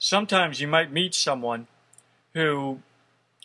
sometimes you might meet someone who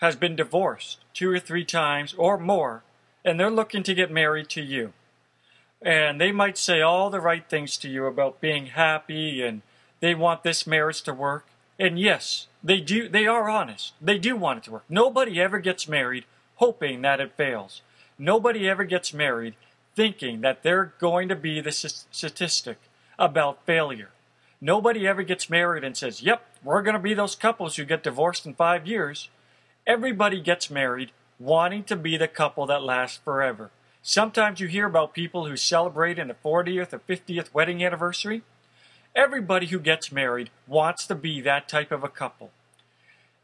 has been divorced two or three times or more, and they're looking to get married to you. And they might say all the right things to you about being happy and they want this marriage to work. And yes, they do they are honest. They do want it to work. Nobody ever gets married hoping that it fails. Nobody ever gets married thinking that they're going to be the statistic about failure. Nobody ever gets married and says, Yep, we're going to be those couples who get divorced in five years. Everybody gets married wanting to be the couple that lasts forever. Sometimes you hear about people who celebrate in a 40th or 50th wedding anniversary. Everybody who gets married wants to be that type of a couple.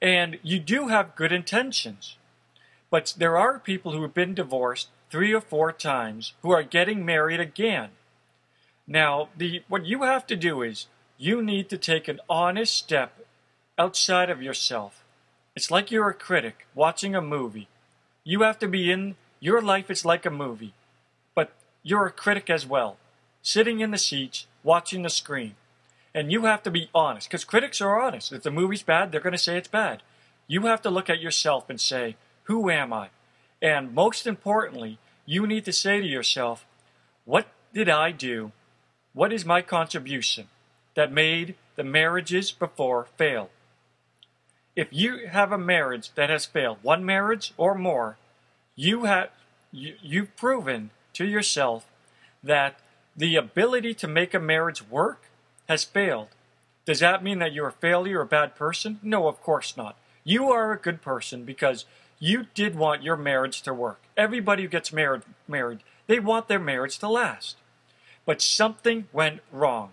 And you do have good intentions. But there are people who have been divorced three or four times who are getting married again. Now, the what you have to do is you need to take an honest step outside of yourself. It's like you're a critic watching a movie. You have to be in your life is like a movie, but you're a critic as well, sitting in the seats watching the screen. And you have to be honest, because critics are honest. If the movie's bad, they're going to say it's bad. You have to look at yourself and say, Who am I? And most importantly, you need to say to yourself, What did I do? What is my contribution that made the marriages before fail? If you have a marriage that has failed, one marriage or more, you have you, you've proven to yourself that the ability to make a marriage work has failed. Does that mean that you're a failure or a bad person? No, of course not. You are a good person because you did want your marriage to work. Everybody who gets married, married, they want their marriage to last. But something went wrong.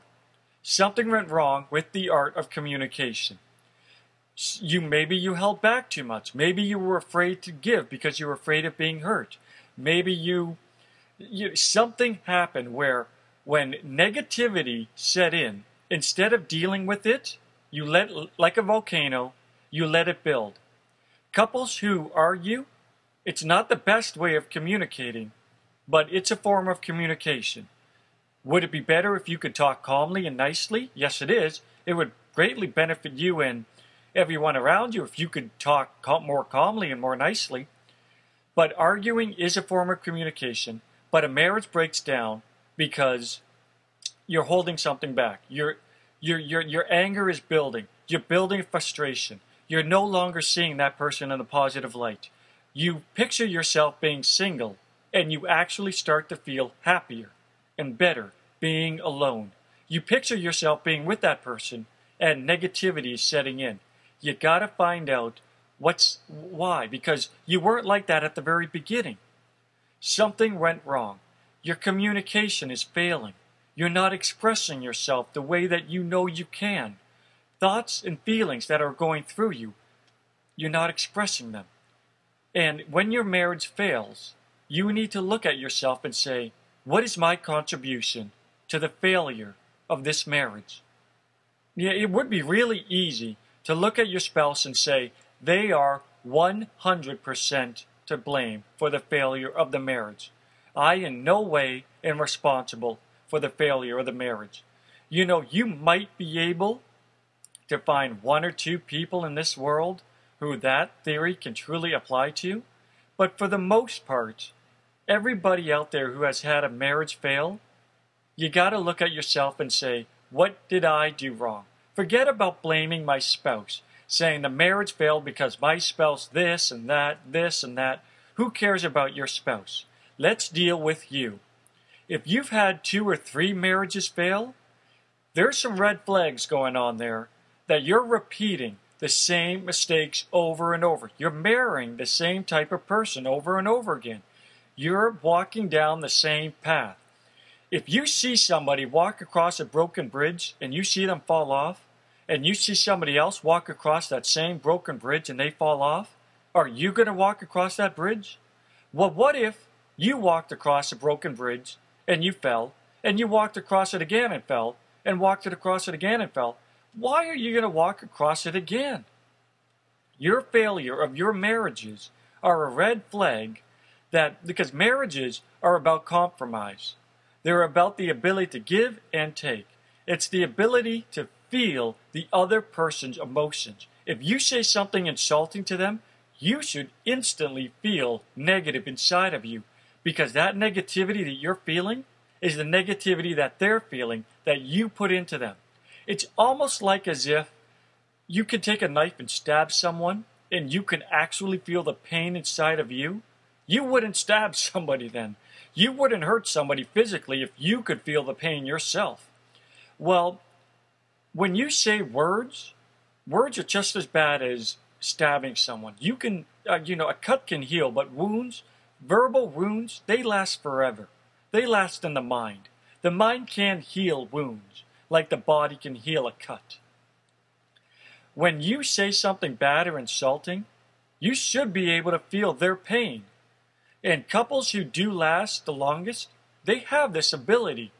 Something went wrong with the art of communication. You maybe you held back too much. Maybe you were afraid to give because you were afraid of being hurt. Maybe you, you something happened where when negativity set in, instead of dealing with it, you let like a volcano, you let it build. Couples who argue, it's not the best way of communicating, but it's a form of communication. Would it be better if you could talk calmly and nicely? Yes, it is. It would greatly benefit you and everyone around you if you could talk more calmly and more nicely. But arguing is a form of communication, but a marriage breaks down because you're holding something back. Your, your, your, your anger is building. You're building frustration. You're no longer seeing that person in a positive light. You picture yourself being single, and you actually start to feel happier and better being alone. You picture yourself being with that person, and negativity is setting in. You gotta find out what's why, because you weren't like that at the very beginning. Something went wrong. Your communication is failing. You're not expressing yourself the way that you know you can thoughts and feelings that are going through you, you're not expressing them. And when your marriage fails, you need to look at yourself and say, What is my contribution to the failure of this marriage? Yeah, it would be really easy to look at your spouse and say, They are 100% to blame for the failure of the marriage. I in no way am responsible for the failure of the marriage. You know, you might be able to find one or two people in this world who that theory can truly apply to, but for the most part, everybody out there who has had a marriage fail, you got to look at yourself and say, what did I do wrong? Forget about blaming my spouse, saying the marriage failed because my spouse this and that, this and that. Who cares about your spouse? Let's deal with you. If you've had two or three marriages fail, there's some red flags going on there that you're repeating the same mistakes over and over. You're marrying the same type of person over and over again. You're walking down the same path. If you see somebody walk across a broken bridge and you see them fall off, and you see somebody else walk across that same broken bridge and they fall off, are you going to walk across that bridge? Well, what if you walked across a broken bridge and you fell, and you walked across it again and fell, and walked it across it again and fell, why are you going to walk across it again? Your failure of your marriages are a red flag that because marriages are about compromise. They're about the ability to give and take. It's the ability to feel the other person's emotions. If you say something insulting to them, you should instantly feel negative inside of you because that negativity that you're feeling is the negativity that they're feeling that you put into them. It's almost like as if you could take a knife and stab someone and you can actually feel the pain inside of you. You wouldn't stab somebody then. You wouldn't hurt somebody physically if you could feel the pain yourself. Well, when you say words, words are just as bad as stabbing someone. You can, uh, you know, a cut can heal, but wounds, verbal wounds, they last forever. They last in the mind. The mind can't heal wounds like the body can heal a cut. When you say something bad or insulting, you should be able to feel their pain. And couples who do last the longest, they have this ability.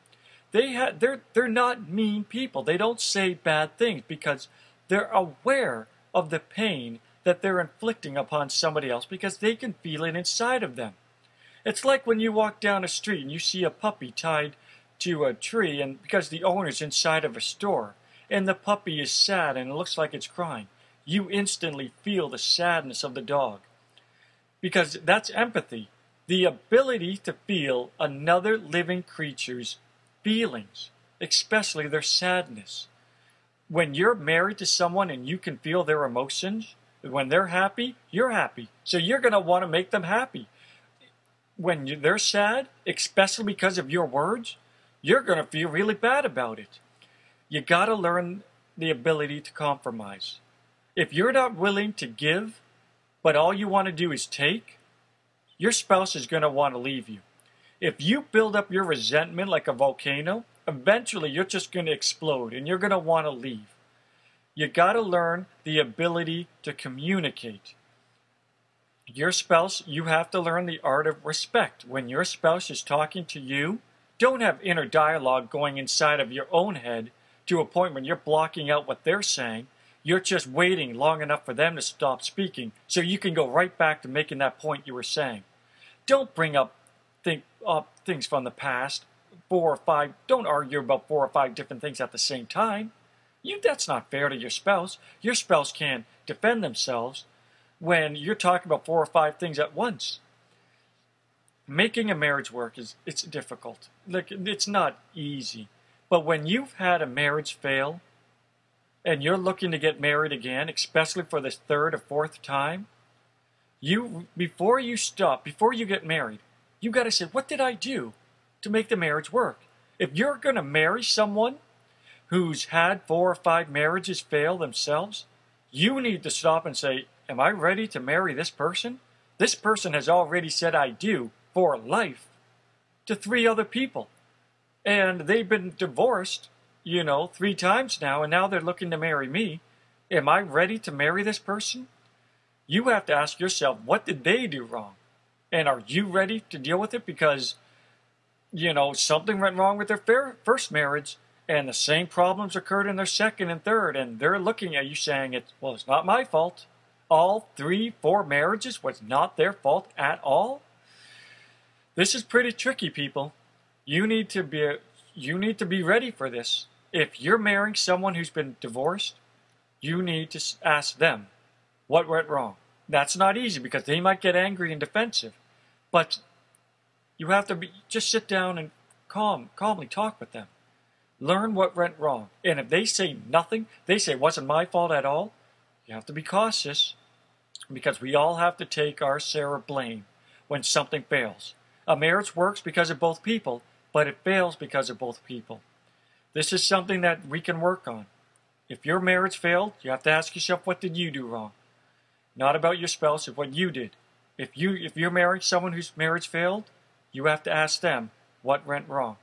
They ha- they're, they're not mean people. They don't say bad things because they're aware of the pain that they're inflicting upon somebody else because they can feel it inside of them. It's like when you walk down a street and you see a puppy tied to a tree and because the owner's inside of a store and the puppy is sad and it looks like it's crying. You instantly feel the sadness of the dog. Because that's empathy. The ability to feel another living creature's feelings, especially their sadness. When you're married to someone and you can feel their emotions, when they're happy, you're happy. So you're going to want to make them happy. When they're sad, especially because of your words, you're going to feel really bad about it. You got to learn the ability to compromise. If you're not willing to give, but all you want to do is take, your spouse is going to want to leave you. If you build up your resentment like a volcano, eventually you're just going to explode and you're going to want to leave. You got to learn the ability to communicate. Your spouse, you have to learn the art of respect. When your spouse is talking to you, don't have inner dialogue going inside of your own head to a point when you're blocking out what they're saying. You're just waiting long enough for them to stop speaking so you can go right back to making that point you were saying. Don't bring up, think, up things from the past, four or five, don't argue about four or five different things at the same time. You, that's not fair to your spouse. Your spouse can't defend themselves when you're talking about four or five things at once. Making a marriage work is it's difficult. Like it's not easy. But when you've had a marriage fail and you're looking to get married again, especially for the third or fourth time, you before you stop, before you get married, you got to say, what did I do to make the marriage work? If you're going to marry someone who's had four or five marriages fail themselves, you need to stop and say, Am I ready to marry this person? This person has already said I do for life to three other people. And they've been divorced, you know, three times now, and now they're looking to marry me. Am I ready to marry this person? You have to ask yourself, what did they do wrong? And are you ready to deal with it? Because, you know, something went wrong with their first marriage and the same problems occurred in their second and third, and they're looking at you saying, "It's well, it's not my fault. All three, four marriages was not their fault at all." This is pretty tricky, people. You need to be you need to be ready for this. If you're marrying someone who's been divorced, you need to ask them what went wrong. That's not easy because they might get angry and defensive, but you have to be just sit down and calm, calmly talk with them Learn what went wrong. And if they say nothing, they say it wasn't my fault at all, you have to be cautious because we all have to take our share of blame when something fails. A marriage works because of both people, but it fails because of both people. This is something that we can work on. If your marriage failed, you have to ask yourself, what did you do wrong? Not about your spouse, but what you did. If you if you're marrying someone whose marriage failed, you have to ask them what went wrong.